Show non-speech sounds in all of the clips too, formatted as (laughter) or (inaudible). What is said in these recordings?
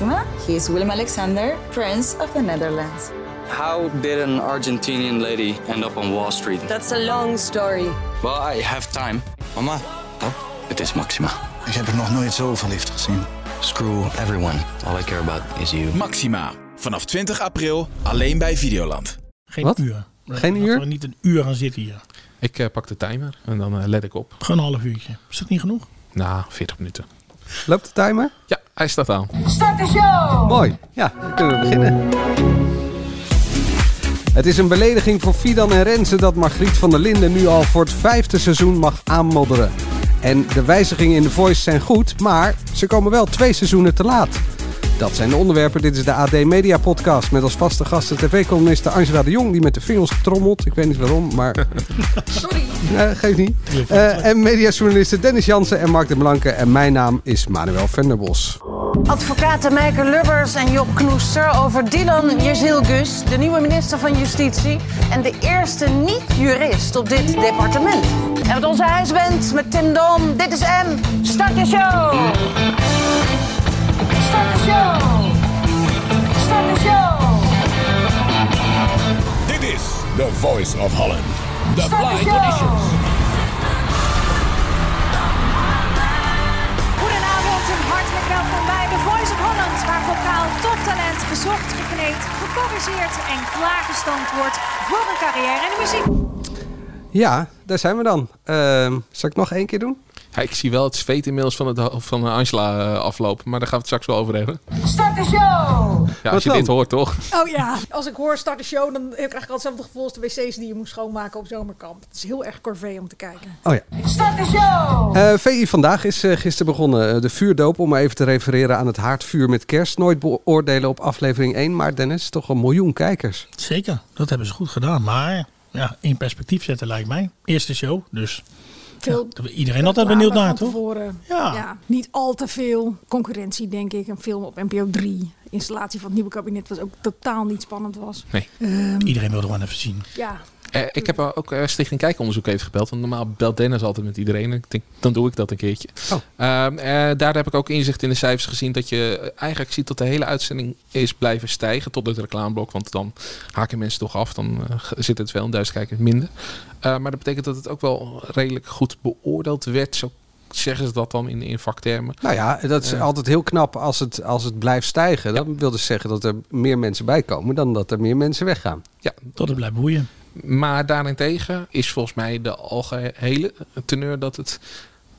Maxima. He is Willem Alexander, Prince of the Netherlands. How did an Argentinian lady end up on Wall Street? That's a long story. Well, I have time. Mama, Oh, het is Maxima. ik heb er nog nooit zo verliefd gezien. Screw everyone. All I care about is you. Maxima. Vanaf 20 april alleen bij Videoland. Geen Wat? uur. Geen Laten uur? we niet een uur gaan zitten hier. Ik eh, pak de timer en dan eh, let ik op. Gewoon een half uurtje. Is dat niet genoeg? Na 40 minuten. Loopt de timer? Ja, hij staat aan. Mooi. Ja, dan kunnen we beginnen. Het is een belediging voor Fidan en Renze dat Margriet van der Linden nu al voor het vijfde seizoen mag aanmodderen. En de wijzigingen in The Voice zijn goed, maar ze komen wel twee seizoenen te laat. Dat zijn de onderwerpen. Dit is de AD Media Podcast met als vaste gasten tv-columniste Angela de Jong die met de vingers trommelt. Ik weet niet waarom, maar... (laughs) Sorry. Nee, geeft niet. Eh, en mediajournalisten Dennis Jansen en Mark de Blanke. En mijn naam is Manuel Venderbos. Advocaten Mijke Lubbers en Job Knoester over Dylan Jezilgus, de nieuwe minister van Justitie en de eerste niet-jurist op dit departement. En met onze huisband, met Tim Dom, dit is M. Start de show! Start de show! Start de show! Dit is The Voice of Holland. The Start de Blind! Auditions. Goedenavond en hartelijk welkom bij The Voice of Holland, waar vocaal toptalent gezocht, gekneed, gecorrigeerd en klaargestoomd wordt voor een carrière in de muziek. Ja, daar zijn we dan. Ehm, zal ik nog één keer doen? Ik zie wel het zweet inmiddels van, het, hoofd van Angela eh, aflopen, maar daar gaan we het straks wel over hebben. Start de show! Ja, Wat als je dan? dit hoort, toch? Oh ja, als ik hoor start de show, dan krijg ik altijd hetzelfde gevoel als de wc's die je moet schoonmaken op zomerkamp. Het is heel erg corvée om te kijken. Oh ja. Start de show! Eh, VI Vandaag is eh, gisteren begonnen. Eh, de vuurdoop, om maar even te refereren aan het haardvuur met kerst. Nooit beoordelen op aflevering 1, maar Dennis, toch een miljoen kijkers. Zeker, dat hebben ze goed gedaan. Maar ja, in perspectief zetten lijkt mij. Eerste show, dus Veel ja, iedereen altijd benieuwd naar, toch? tevoren. Ja. Ja, niet al te veel concurrentie, denk ik. Een film op NPO 3. Installatie van het nieuwe kabinet was ook totaal niet spannend was. Nee. Ehm, Iedereen wil er gewoon even zien. ja, Eh, ik heb eh, ook uh, Stichting Kijkonderzoek even gebeld. Want normaal belt Dennis altijd met iedereen. Ik denk, dan doe ik dat een keertje. Oh. Ehm, eh, daar heb ik ook inzicht in de cijfers gezien. Dat je eh, eigenlijk ziet dat de hele uitzending is blijven stijgen. Tot het reclameblok. Want dan haken mensen toch af. Dan eh, zit het wel een duizend kijkers minder. Eh, maar dat betekent dat het ook wel redelijk goed beoordeeld werd. Zo zeggen ze dat dan in, in vaktermen. Nou ja, dat is altijd heel knap als het, als het blijft stijgen. Dat wil dus zeggen dat er meer mensen bij komen dan dat er meer mensen weggaan. Ja, Tot het blijft boeien. Maar daarentegen is volgens mij de algehele teneur dat het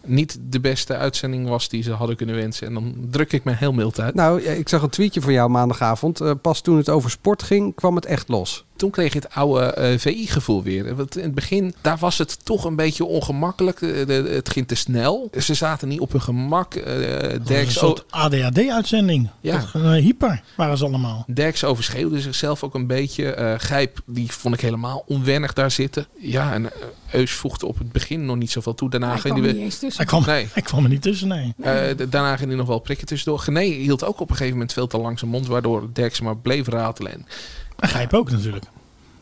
niet de beste uitzending was die ze hadden kunnen wensen. En dan druk ik me heel mild uit. Nou, ik zag een tweetje van jou maandagavond. Eh, pas toen het over sport ging, kwam het echt los. Toen kreeg je het oude eh, VI-gevoel weer. Want in het begin, daar was het toch een beetje ongemakkelijk. Eh, de- het ging te snel. Ze zaten niet op hun gemak. Eh Een soort ADHD-uitzending. Ja. Hyper waren ze allemaal. Derks overschreeuwde zichzelf ook een beetje. Eh Gijp, die vond ik helemaal onwennig daar zitten. Ja, en Eus voegde op het begin nog niet zoveel toe. Daarna hij ging kwam hij er weer... niet eens tussen. Hij kwam, Nee. (laughs) hij kwam er niet tussen, nee. Eh, d- daarna ging hij nog wel prikken tussendoor. Gené hield ook op een gegeven moment veel te lang zijn mond, waardoor Derksen maar bleef ratelen. En, En Gijp ook natuurlijk.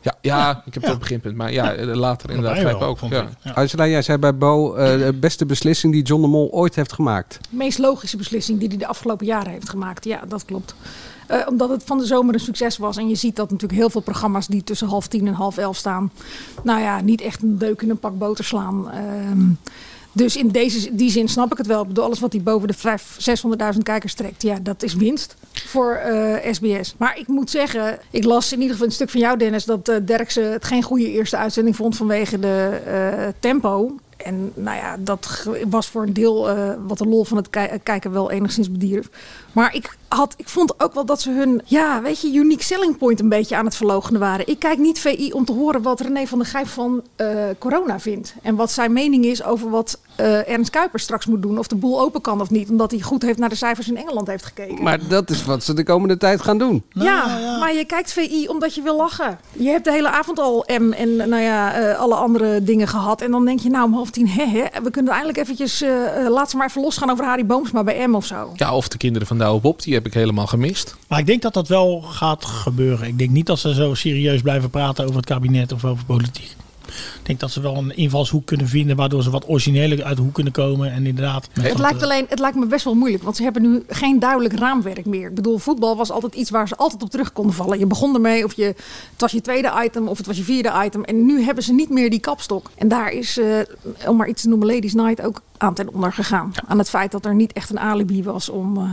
ja, ja, ik heb Ja. het beginpunt, maar ja, eh, later inderdaad grijp ook. vond Ja. Ja. Angela, jij zei bij Bo eh, de beste beslissing die John de Mol ooit heeft gemaakt. De meest logische beslissing die hij de afgelopen jaren heeft gemaakt. Ja, dat klopt. Eh, omdat het van de zomer een succes was. En je ziet dat natuurlijk heel veel programma's die tussen half tien en half elf staan. Nou ja, niet echt een deuk in een pak boter slaan. Ehm, dus in deze, die zin snap ik het wel. Ik alles wat hij boven de 500, 600.000 kijkers trekt. Ja, dat is winst voor eh, SBS. Maar ik moet zeggen, ik las in ieder geval een stuk van jou Dennis. Dat eh Derksen het geen goede eerste uitzending vond vanwege de eh, tempo. En nou ja, dat was voor een deel eh, wat de lol van het ki- kijken wel enigszins bedierf. Maar ik, had, ik vond ook wel dat ze hun, ja, weet je, unique selling point een beetje aan het verloochenen waren. Ik kijk niet VI om te horen wat René van der Gijp van eh, corona vindt. En wat zijn mening is over wat eh, Ernst Kuipers straks moet doen. Of de boel open kan of niet. Omdat hij goed heeft naar de cijfers in Engeland heeft gekeken. Maar dat is wat ze de komende tijd gaan doen. ja, maar je kijkt VI omdat je wil lachen. Je hebt de hele avond al M en nou ja, eh, alle andere dingen gehad. En dan denk je, nou om half tien, hè, hè, we kunnen eindelijk eventjes, eh eh, laat ze maar even losgaan over Harry Boomsma bij M of zo. ja, of de kinderen van Douwe Bob, die heb ik helemaal gemist. Maar ik denk dat dat wel gaat gebeuren. Ik denk niet dat ze zo serieus blijven praten over het kabinet of over politiek. Ik denk dat ze wel een invalshoek kunnen vinden waardoor ze wat origineler uit de hoek kunnen komen. En inderdaad. Het lijkt, eh, alleen, het lijkt me best wel moeilijk, want ze hebben nu geen duidelijk raamwerk meer. Ik bedoel, voetbal was altijd iets waar ze altijd op terug konden vallen. Je begon ermee, of je, het was je tweede item of het was je vierde item. En nu hebben ze niet meer die kapstok. En daar is, eh, om maar iets te noemen, Ladies Night ook aan ten onder gegaan. Aan het feit dat er niet echt een alibi was om... eh,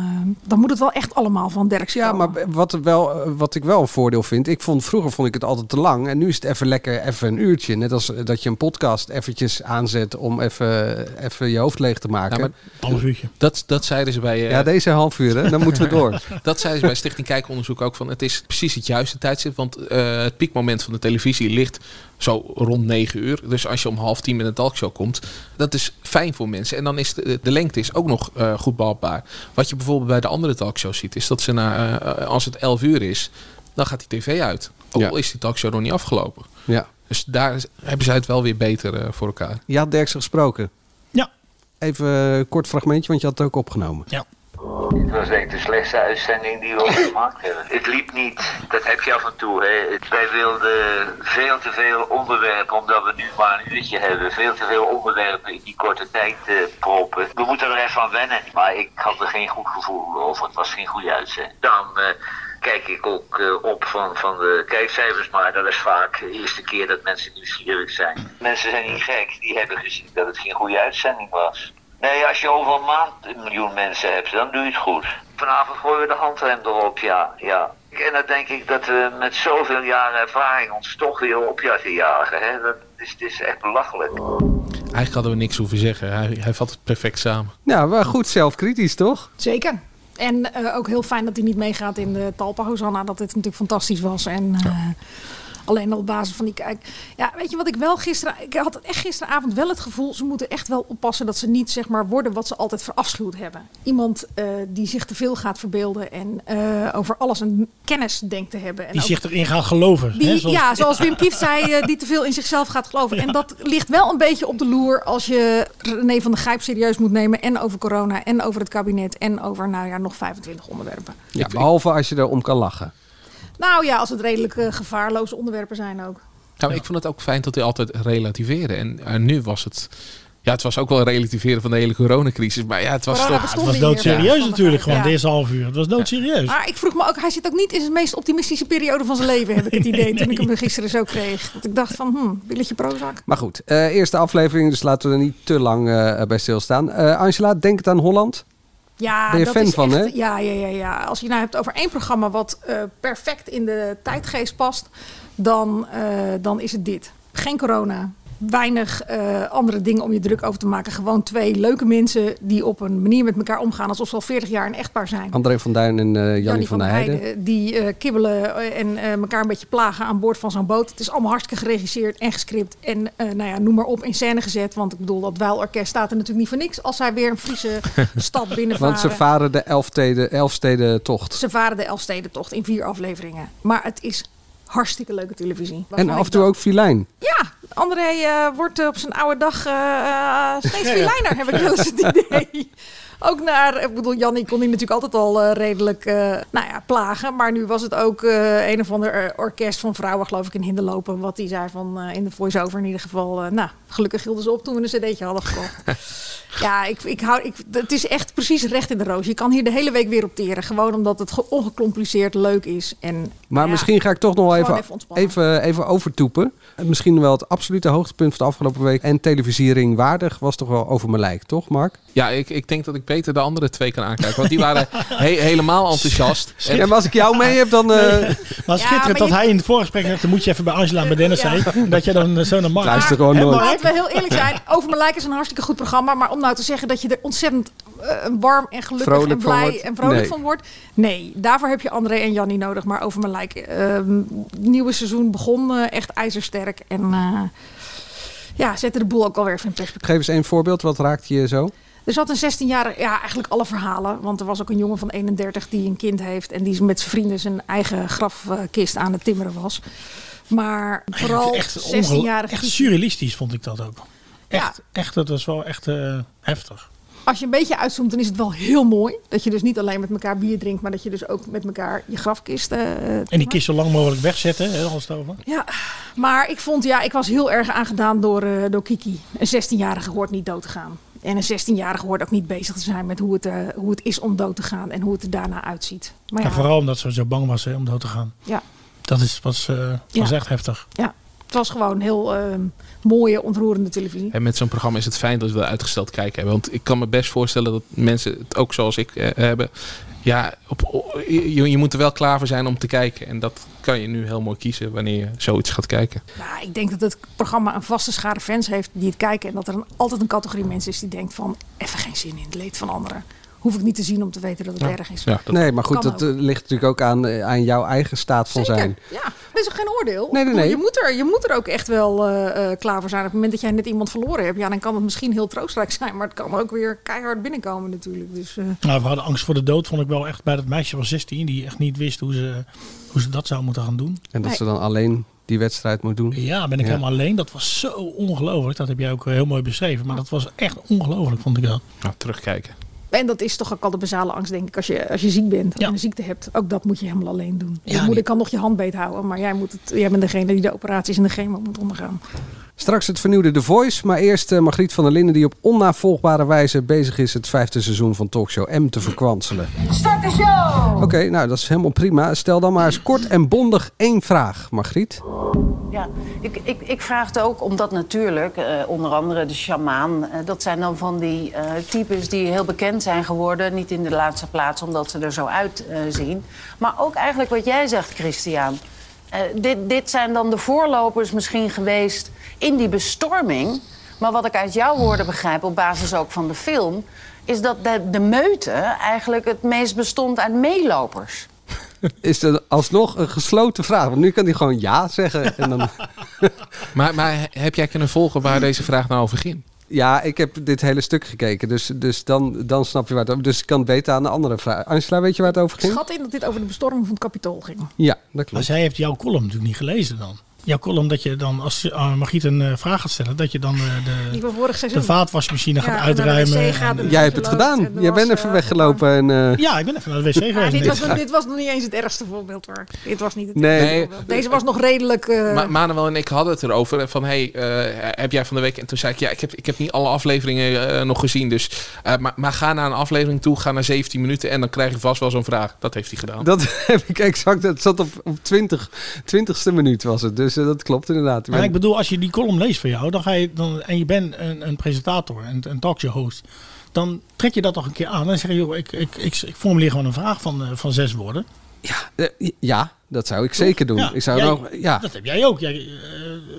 dan moet het wel echt allemaal van Derks Ja, maar wat, wel, eh, wat ik wel een voordeel vind. Ik vond, vroeger vond ik het altijd te lang. En nu is het even lekker, even een uurtje. Net als dat je een podcast eventjes aanzet om even, even je hoofd leeg te maken. Ja, maar Half uurtje. Dat, dat zeiden ze bij... eh, Ja, deze half uur, hè? dan moeten we door. (laughs) Dat zeiden ze bij Stichting Kijkonderzoek ook van het is precies het juiste tijdstip. Want eh, het piekmoment van de televisie ligt zo rond 9 uur. Dus als je om half tien met een talkshow komt, dat is fijn voor mensen. En dan is de, de lengte is ook nog eh, goed behapbaar. Wat je bijvoorbeeld bij de andere talkshows ziet, is dat ze na, eh, als het 11 uur is, dan gaat die tv uit. Ook Ja. al is die talkshow nog niet afgelopen. Ja. Dus daar is- hebben zij het wel weer beter eh, voor elkaar. Je had Derksen gesproken. Ja. Even een kort fragmentje, want je had het ook opgenomen. Ja. Het was denk ik de slechtste uitzending die we ooit gemaakt hebben. Het liep niet, dat heb je af en toe. Hè. Wij wilden veel te veel onderwerpen, omdat we nu maar een uurtje hebben, veel te veel onderwerpen in die korte tijd eh, proppen. We moeten er even aan wennen, maar ik had er geen goed gevoel over. Het was geen goede uitzending. Dan eh, kijk ik ook eh, op van, van de kijkcijfers, maar dat is vaak de eerste keer dat mensen nieuwsgierig zijn. Mensen zijn niet gek, die hebben gezien dat het geen goede uitzending was. Nee, als je over een maand een miljoen mensen hebt, dan doe je het goed. Vanavond gooien we de handrem erop, ja. ja. En dan denk ik dat we met zoveel jaren ervaring ons toch weer op jagen. Hè? Dat is, het is echt belachelijk. Eigenlijk hadden we niks hoeven zeggen. Hij, hij vat het perfect samen. Nou, wel goed zelfkritisch, toch? Zeker. En eh, ook heel fijn dat hij niet meegaat in de Talpa Hosanna. Dat dit natuurlijk fantastisch was. En eh, alleen al op basis van die kijk. Ja, weet je wat ik wel gisteren... Ik had echt gisteravond wel het gevoel... ze moeten echt wel oppassen dat ze niet zeg maar worden... wat ze altijd verafschuwd hebben. Iemand eh, die zich te veel gaat verbeelden... en eh, over alles een kennis denkt te hebben. En Die ook- zich erin gaan geloven. die, hè, zoals- Ja, zoals Wim Kieft zei, eh, die te veel in zichzelf gaat geloven. En dat ligt wel een beetje op de loer als je René van der Gijp serieus moet nemen. En over corona, en over het kabinet, en over nou ja, nog 25 onderwerpen. Ja, behalve als je erom kan lachen. Nou ja, als het redelijk eh, gevaarloze onderwerpen zijn ook. Nou, ik vond het ook fijn dat hij altijd relativeren. En eh, nu was het... Ja, het was ook wel relativeren van de hele coronacrisis. Maar ja, het was Corona toch... bestond Het was doodserieus Ja. natuurlijk, gewoon Ja. deze half uur. Het was doodserieus. Maar ik vroeg me ook, hij zit ook niet in zijn meest optimistische periode van zijn leven, heb ik het (laughs) idee, toen ik hem gisteren zo kreeg. Dat ik dacht van, hm, billetje Prozac. Maar goed, eh, eerste aflevering, dus laten we er niet te lang eh, bij stilstaan. Eh Angela, denk het aan Holland. Ja, Ben je dat fan is van, echt, hè? Ja, ja, ja, ja. Als je nou hebt over één programma wat eh, perfect in de tijdgeest past, dan, eh, dan is het dit. Geen corona. Weinig eh, andere dingen om je druk over te maken. Gewoon twee leuke mensen die op een manier met elkaar omgaan alsof ze al 40 jaar een echtpaar zijn. André van Duin en eh Jannie, van der Heijden. Die eh, kibbelen en elkaar een beetje plagen aan boord van zo'n boot. Het is allemaal hartstikke geregisseerd en gescript. En nou ja, noem maar op, in scène gezet. Want ik bedoel, dat Dweilorkest staat er natuurlijk niet voor niks. Als zij weer een Friese (laughs) stad binnenvaren. Want ze varen de Elfsteden, Elfsteden tocht. Ze varen de Elfstedentocht in vier afleveringen. Maar het is hartstikke leuke televisie. En af en toe ook filijn. Ja, André eh, wordt op zijn oude dag eh, eh, steeds filijner, heb ik wel eens het (laughs) idee. Ook naar, ik bedoel, Jannie kon hij natuurlijk altijd al redelijk, eh, nou ja, plagen. Maar nu was het ook eh, een of ander orkest van vrouwen, geloof ik, in Hinderlopen. Wat hij zei van, eh, in de voice-over in ieder geval. eh, nou, gelukkig hielden ze op toen we een cd'tje hadden gekocht. (laughs) ja, ik, ik hou, ik, het is echt precies recht in de roos. Je kan hier de hele week weer op teren. Gewoon omdat het ge- ongecompliceerd leuk is. En, Maar ja, misschien ga ik toch nog even, even even, even overtoepen. Misschien wel het absolute hoogtepunt van de afgelopen week. En televisiering waardig was toch wel over mijn lijk, toch Mark? Ja, ik, ik denk dat ik beter de andere twee kan aankijken. Want die waren he- helemaal enthousiast. (laughs) En- als ik jou mee heb, dan... eh, Maar schitterend maar dat je- hij in het voorgesprek net, dan moet je even bij Angela en bij Dennis Ja. zijn. Dat jij dan eh, zo naar Mark. Luister gewoon nooit. Laten we heel eerlijk zijn. Over mijn lijk is een hartstikke goed programma. Maar om nou te zeggen dat je er ontzettend eh, warm en gelukkig Vrolijk en blij en vrolijk Nee. van wordt. Nee, daarvoor heb je André en Jannie nodig. Maar over mijn lijk. Ehm, het nieuwe seizoen begon eh, echt ijzersterk. En eh, ja, zette de boel ook alweer even in perspectief. Geef eens een voorbeeld, wat raakte je zo? Er zat een 16-jarige, ja, eigenlijk alle verhalen. Want er was ook een jongen van 31 die een kind heeft. En die met zijn vrienden zijn eigen grafkist aan het timmeren was. Maar vooral echt, ongel- 16-jarige echt surrealistisch vond ik dat ook. Echt, echt dat was wel echt eh, heftig. Als je een beetje uitzoomt, dan is het wel heel mooi. Dat je dus niet alleen met elkaar bier drinkt, maar dat je dus ook met elkaar je grafkist. eh, En die kist zo lang mogelijk wegzetten, hè, als het over. Ja, maar ik vond, ja, ik was heel erg aangedaan door, eh, door Kiki. Een 16-jarige hoort niet dood te gaan. En een 16-jarige hoort ook niet bezig te zijn met hoe het, eh, hoe het is om dood te gaan en hoe het er daarna uitziet. Maar ja, En vooral omdat ze zo bang was hè, om dood te gaan. ja, Dat is, was, was Ja. echt heftig. ja, het was gewoon heel eh, mooie, ontroerende televisie. En met zo'n programma is het fijn dat we uitgesteld kijken hebben. Want ik kan me best voorstellen dat mensen het ook zoals ik eh, hebben. Ja, op, je, je moet er wel klaar voor zijn om te kijken. En dat kan je nu heel mooi kiezen wanneer je zoiets gaat kijken. Nou, ik denk dat het programma een vaste schare fans heeft die het kijken. En dat er een, altijd een categorie mensen is die denkt van... even geen zin in het leed van anderen. Hoef ik niet te zien om te weten dat het erg is. nee, maar goed, dat eh, ligt natuurlijk ook aan, eh, aan jouw eigen staat van zijn. Ja, is ook geen oordeel. Nee, nee, bedoel, nee. Je, moet er, je moet er ook echt wel eh, eh, klaar voor zijn. Op het moment dat jij net iemand verloren hebt... Ja, dan kan het misschien heel troostrijk (laughs) zijn. Maar het kan ook weer keihard binnenkomen natuurlijk. Dus, eh, Nou, we hadden angst voor de dood, vond ik wel echt bij dat meisje van 16, die echt niet wist hoe ze, hoe ze dat zou moeten gaan doen. En dat Nee. ze dan alleen die wedstrijd moet doen. Ja, ben ik Ja. helemaal alleen. Dat was zo ongelooflijk. Dat heb jij ook heel mooi beschreven. Maar dat was echt ongelooflijk, vond ik dat. Nou, terugkijken. En dat is toch ook al de basale angst, denk ik, als je, als je ziek bent en een ziekte hebt. Ook dat moet je helemaal alleen doen. Je Ja, moeder kan nog je hand beet houden, maar jij, moet het, jij bent degene die de operaties en de chemo moet ondergaan. Straks het vernieuwde The Voice, maar eerst eh, Margriet van der Linden die op onnavolgbare wijze bezig is het vijfde seizoen van Talkshow M te verkwanselen. Start de show! Oké, nou dat is helemaal prima. Stel dan maar eens kort en bondig één vraag, Margriet. Ja, ik, ik, ik vraag het ook omdat natuurlijk, eh, onder andere de shamaan... eh, dat zijn dan van die eh, types die heel bekend zijn geworden. Niet in de laatste plaats omdat ze er zo uitzien. maar ook eigenlijk wat jij zegt, Christian. Eh, dit, dit zijn dan de voorlopers misschien geweest in die bestorming. Maar wat ik uit jouw woorden begrijp, op basis ook van de film... is dat de, de meute eigenlijk het meest bestond uit meelopers. (laughs) Is er alsnog een gesloten vraag? Want nu kan hij gewoon ja zeggen. En dan... (laughs) Maar, maar heb jij kunnen volgen waar (laughs) deze vraag nou over ging? Ja, ik heb dit hele stuk gekeken, dus, dus dan, dan snap je waar het over Dus ik kan het beter aan de andere vraag. Angela, weet je waar het over Ik ging? schat in dat dit over de bestorming van het kapitool ging. Ja, dat Maar klopt. zij heeft jouw column natuurlijk niet gelezen dan. Jouw column dat je dan, als uh, Margriet een uh, vraag gaat stellen, dat je dan uh, Die de, de vaatwasmachine gaat Ja, uitruimen. naar de wc gaat en- Jij hebt het gedaan. Jij bent even weggelopen. En, uh... Ja, ik ben even naar de wc Ja, geweest. dit, was, nog- dit was nog niet eens het ergste voorbeeld hoor. Dit was niet het Nee. ergste Nee. voorbeeld. Deze was nog redelijk... eh, Ma Manuel en ik hadden het erover. Van, hey, eh, heb jij van de week... En toen zei ik, ja, ik heb, ik heb niet alle afleveringen eh, nog gezien. Dus, eh, maar, maar ga naar een aflevering toe. Ga naar 17 minuten. En dan krijg je vast wel zo'n vraag. Dat heeft hij gedaan. Dat (laughs) heb ik exact. Het zat op, op 20, 20ste minuut was het. Dus uh, dat klopt inderdaad. Maar ik bedoel, als je die column leest van jou, dan ga je dan, en je bent een, een presentator en een talkshow host, dan trek je dat toch een keer aan en zeg je, joh, ik, ik, ik, ik formuleer gewoon een vraag van, uh, van zes woorden. Uh, ja, dat zou ik zeker doen. Ja, ik zou jij, nog, ja. Dat heb jij ook. Jij,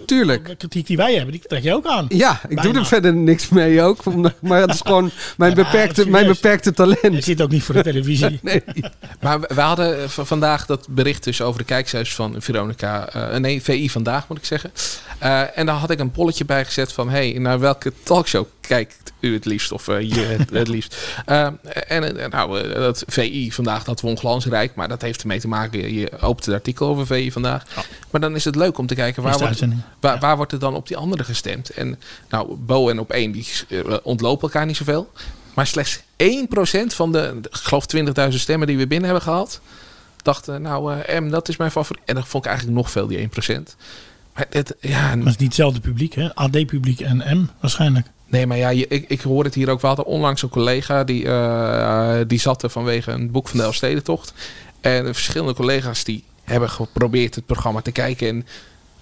Tuurlijk. De kritiek die wij hebben, die trek je ook aan. Ja, ik Bijna. doe er verder niks mee ook. (laughs) Maar het is (laughs) gewoon mijn, Ja, beperkte, mijn beperkte talent. Je zit ook niet voor de televisie. (laughs) nee. Maar we, we hadden uh, vandaag dat bericht dus over de kijkcijfers van Veronica. Uh, nee, VI vandaag moet ik zeggen. Uh, en daar had ik een polletje bij gezet van... hey, naar welke talkshow kijkt u het liefst? Of uh, je het, het liefst? Uh, en nou, dat VI vandaag, dat won glansrijk. Maar dat heeft ermee te maken... je opent het artikel over VI vandaag. Ja. Maar dan is het leuk om te kijken... Waar wordt, waar, waar wordt er dan op die andere gestemd? En nou, Bo en op één, die uh, ontlopen elkaar niet zoveel. Maar slechts 1% van de, ik geloof 20.000 stemmen die we binnen hebben gehad... dachten, nou, uh, M, dat is mijn favoriet. En dat vond ik eigenlijk nog veel, die 1%. Maar het, ja, het is niet hetzelfde publiek, hè? AD-publiek en M waarschijnlijk. Nee, maar ja, je, ik, ik hoor het hier ook. We hadden onlangs een collega die, uh, die zat er vanwege een boek van de Elfstedentocht. En verschillende collega's die hebben geprobeerd het programma te kijken. En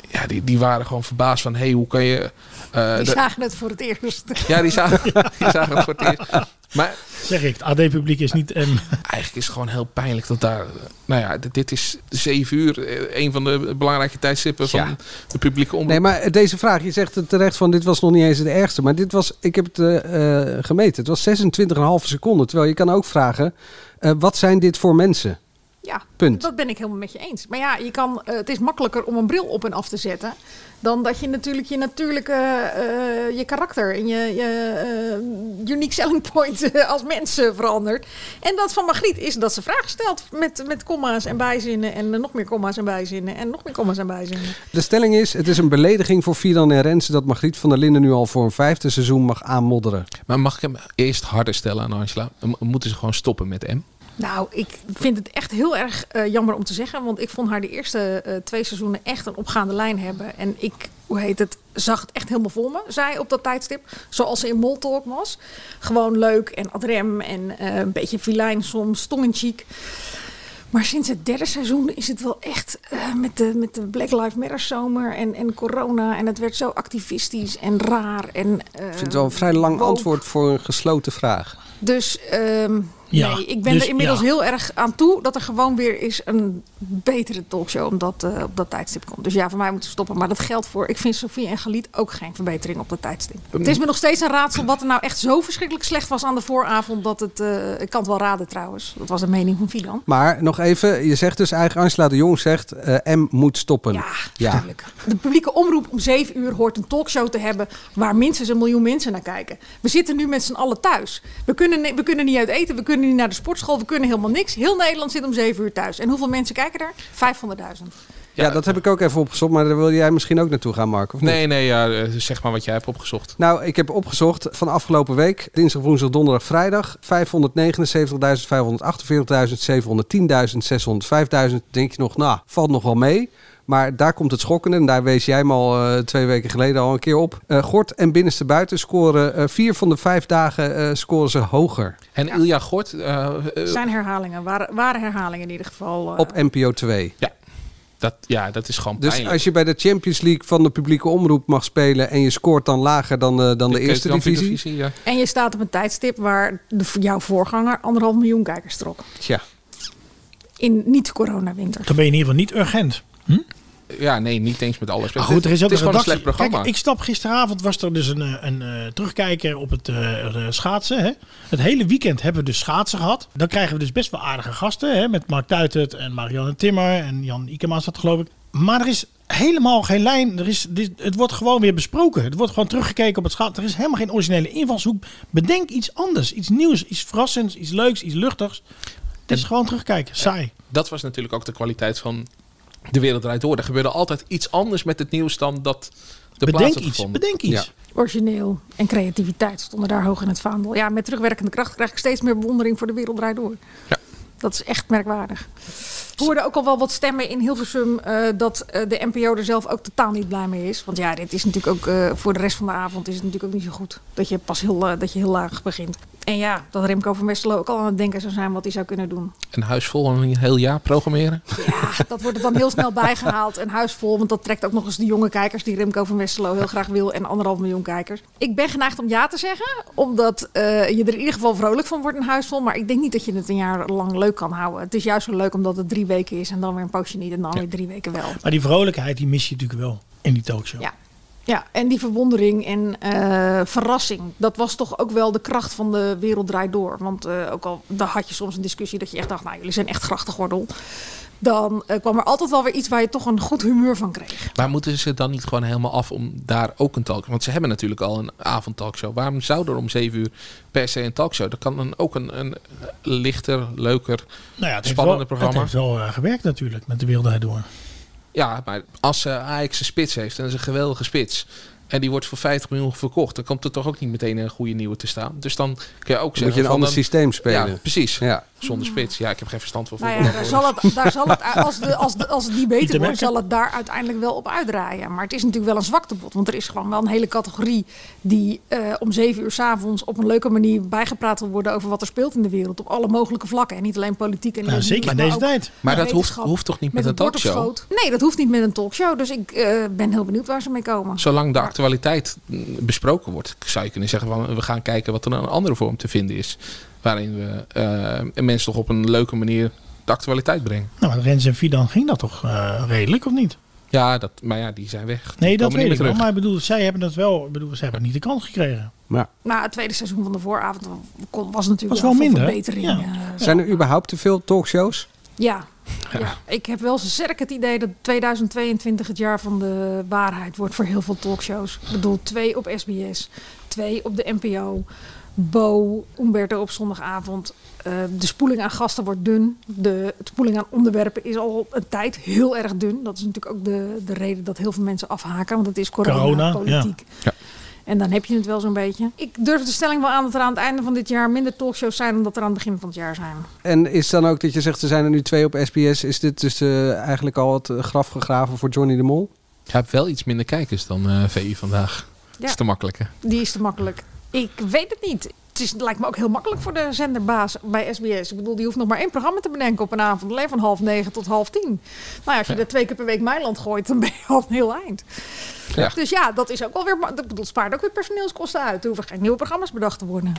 ja, die, die waren gewoon verbaasd van, hé, hey, hoe kan je... Uh, die zagen het voor het eerst. Ja, die zagen, (laughs) die zagen het voor het eerst. Maar, zeg ik, het AD-publiek is niet... M. Eigenlijk is het gewoon heel pijnlijk dat daar... Nou ja, dit is zeven uur. Een van de belangrijke tijdstippen van de publieke omroep. Nee, maar deze vraag, je zegt het terecht van dit was nog niet eens het ergste. Maar dit was, ik heb het uh, gemeten, het was 26,5 seconden. Terwijl je kan ook vragen, uh, wat zijn dit voor mensen? Ja, Punt. dat ben ik helemaal met je eens. Maar ja, je kan, eh, het is makkelijker om een bril op en af te zetten... dan dat je natuurlijk je natuurlijke eh, je karakter en je, je eh, unique selling point (laughs) als mens eh, verandert. En dat van Margriet is dat ze vragen stelt met, met komma's en bijzinnen... en nog meer komma's en bijzinnen en nog meer komma's en bijzinnen. De stelling is, het is een belediging voor Fidan en Renze dat Margriet van der Linden nu al voor een vijfde seizoen mag aanmodderen. Maar mag ik hem eerst harder stellen aan Angela? M- Moeten ze gewoon stoppen met M? Nou, ik vind het echt heel erg eh, jammer om te zeggen. Want ik vond haar de eerste eh, twee seizoenen echt een opgaande lijn hebben. En ik, hoe heet het, zag het echt helemaal voor me. Zij op dat tijdstip. Zoals ze in Moltalk was. Gewoon leuk en adrem en eh, een beetje filijn soms, tong in cheek. Maar sinds het derde seizoen is het wel echt met, de, met de Black Lives Matter zomer en, en corona. En het werd zo activistisch en raar. En, Ik vind het wel een vrij lang woke. antwoord voor een gesloten vraag. Dus ehm, Ja, nee, ik ben dus er inmiddels ja. heel erg aan toe dat er gewoon weer is een betere talkshow op dat, eh, op dat tijdstip komt. Dus ja, voor mij moeten we stoppen. Maar dat geldt voor, ik vind Sofie en Galiet ook geen verbetering op dat tijdstip. Het is me nog steeds een raadsel wat er nou echt zo verschrikkelijk slecht was aan de vooravond. Dat het, eh, ik kan het wel raden trouwens. Dat was de mening van Fidan. Maar nog even, je zegt dus eigenlijk, Angela de Jong zegt, eh, M moet stoppen. Ja, ja. De publieke omroep om zeven uur hoort een talkshow te hebben waar minstens een miljoen mensen naar kijken. We zitten nu met z'n allen thuis. We kunnen, we kunnen niet uit eten, we kunnen niet naar de sportschool, we kunnen helemaal niks. Heel Nederland zit om zeven uur thuis. En hoeveel mensen kijken er? 500.000. Ja, dat heb ik ook even opgezocht, maar daar wil jij misschien ook naartoe gaan, Mark, of niet? Nee, nee, ja, eh, zeg maar wat jij hebt opgezocht. Nou, ik heb opgezocht van afgelopen week, dinsdag, woensdag, donderdag, vrijdag, 579.548.000, 710.000, 605.000. Denk je nog, nou, valt nog wel mee. Maar daar komt het schokkende. En daar wees jij me al eh, twee weken geleden al een keer op. Eh, Gort en binnenste buiten scoren eh, vier van de vijf dagen eh, scoren ze hoger. En Ilja Gort... zijn herhalingen, waren, waren herhalingen in ieder geval. Op NPO 2. Ja, dat, ja, dat is gewoon Dus pijnlijk. als je bij de Champions League van de publieke omroep mag spelen en je scoort dan lager dan de, dan de, De eerste divisie. divisie, ja. En je staat op een tijdstip waar de, jouw voorganger anderhalf miljoen kijkers trok. Tja. In niet-corona-winter. Dan ben je in ieder geval niet urgent. Ja, nee, niet eens met alles. Maar goed, er is ook het is een gewoon een redactie. slecht programma. Kijk, ik stap gisteravond was er dus een, eh, een, eh, terugkijker op het eh, schaatsen. Hè. Het hele weekend hebben we dus schaatsen gehad. Dan krijgen we dus best wel aardige gasten. Hè, met Mark Tuitert en Marianne Timmer en Jan Ikema zat geloof ik. Maar er is helemaal geen lijn. Er is, dit, het wordt gewoon weer besproken. Het wordt gewoon teruggekeken op het schaatsen. Er is helemaal geen originele invalshoek. Bedenk iets anders. Iets nieuws, iets verrassends, iets leuks, iets luchtigs. Het is gewoon terugkijken. Saai. Dat was natuurlijk ook de kwaliteit van De Wereld Draait Door. Er gebeurde altijd iets anders met het nieuws dan dat de plaats Bedenk had iets. Bedenk iets. Origineel en creativiteit stonden daar hoog in het vaandel. Ja, met terugwerkende kracht krijg ik steeds meer bewondering voor de wereld draait door. Ja. Dat is echt merkwaardig. We hoorden ook al wel wat stemmen in Hilversum eh, dat eh, de NPO er zelf ook totaal niet blij mee is. Want ja, dit is natuurlijk ook eh, voor de rest van de avond is het natuurlijk ook niet zo goed. Dat je pas heel, dat je heel laag begint. En ja, dat Remco van Westerlo ook al aan het denken zou zijn wat hij zou kunnen doen. Een huis vol een heel jaar programmeren. Dat wordt er dan heel snel bijgehaald en huisvol. Want dat trekt ook nog eens de jonge kijkers die Remco van Westerlo heel graag wil. En anderhalf miljoen kijkers. Ik ben geneigd om ja te zeggen. Omdat eh, je er in ieder geval vrolijk van wordt een huisvol. Maar ik denk niet dat je het een jaar lang leuk kan houden. Het is juist zo leuk omdat het drie weken is. En dan weer een poosje niet. En dan weer drie weken wel. Maar die vrolijkheid die mis je natuurlijk wel in die talkshow. Ja. Ja, en die verwondering en eh, verrassing. Dat was toch ook wel de kracht van de wereld draait door. Want eh, ook al daar had je soms een discussie dat je echt dacht, nou jullie zijn echt grachtengordel. Dan eh, kwam er altijd wel weer iets waar je toch een goed humeur van kreeg. Maar moeten ze dan niet gewoon helemaal af om daar ook een talkshow... Want ze hebben natuurlijk al een avondtalkshow. Waarom zou er om zeven uur per se een talkshow? Dat kan dan ook een, een lichter, leuker, Nou ja, het heeft spannende wel, programma. Het heeft wel gewerkt natuurlijk met de wereld Draait door. Ja, maar als uh, Ajax een spits heeft, dat is een geweldige spits... en die wordt voor 50 miljoen verkocht... dan komt er toch ook niet meteen een goede nieuwe te staan. Dus dan kun je ook zeggen... Moet je een van ander dan- systeem spelen. Ja, precies. Ja. Zonder spits. Ja, ik heb geen verstand van Nou voetbal. ja, daar zal het, daar zal het, als, de, als, de, als het niet beter te wordt, zal het daar uiteindelijk wel op uitdraaien. Maar het is natuurlijk wel een zwaktebod. Want er is gewoon wel een hele categorie die eh, om zeven uur s'avonds op een leuke manier bijgepraat wil worden over wat er speelt in de wereld. Op alle mogelijke vlakken. En niet alleen politiek en Nou, nieuws, zeker in deze tijd. Maar dat hoeft, hoeft toch niet met, een talkshow? Nee, dat hoeft niet met een talkshow. Dus ik eh, ben heel benieuwd waar ze mee komen. Zolang de actualiteit besproken wordt, zou je kunnen zeggen van we gaan kijken wat er een andere vorm te vinden is. Waarin we eh, mensen toch op een leuke manier de actualiteit brengen. Nou, Rens en Fidan ging dat toch eh, redelijk, of niet? Ja, dat, maar ja, die zijn weg. Die Nee, dat weet ik wel. terug. Maar ik bedoel, zij hebben dat wel. Ik bedoel, ze hebben niet de kans gekregen. Maar Na het tweede seizoen van de vooravond kon- was natuurlijk Was wel minder, verbetering. Ja. eh, zijn er überhaupt te veel talkshows? Ja, Ja. Ik heb wel sterk het idee dat 2022 het jaar van de waarheid wordt voor heel veel talkshows. Ik bedoel, twee op SBS, twee op de NPO. Bo, Umberto op zondagavond. Uh, de spoeling aan gasten wordt dun. De spoeling aan onderwerpen is al een tijd heel erg dun. Dat is natuurlijk ook de, de reden dat heel veel mensen afhaken. Want het is corona-politiek. Ja. Ja. En dan heb je het wel zo'n beetje. Ik durf de stelling wel aan dat er aan het einde van dit jaar minder talkshows zijn dan dat er aan het begin van het jaar zijn. En is dan ook dat je zegt, er zijn er nu twee op SBS. Is dit dus uh, eigenlijk al het graf gegraven voor Johnny de Mol? Hij heeft wel iets minder kijkers dan uh, VI vandaag. Ja. Dat is te makkelijk hè? Die is te makkelijk. Ik weet het niet. Het, is, lijkt me ook heel makkelijk voor de zenderbaas bij SBS. Ik bedoel, die hoeft nog maar één programma te bedenken op een avond. Alleen van half negen tot half tien. Nou ja, als je ja. er twee keer per week Meiland gooit, dan ben je al een heel eind. Ja. Dus ja, dat is ook wel weer. Dat bedoel, spaart ook weer personeelskosten uit. Er hoeven geen nieuwe programma's bedacht te worden.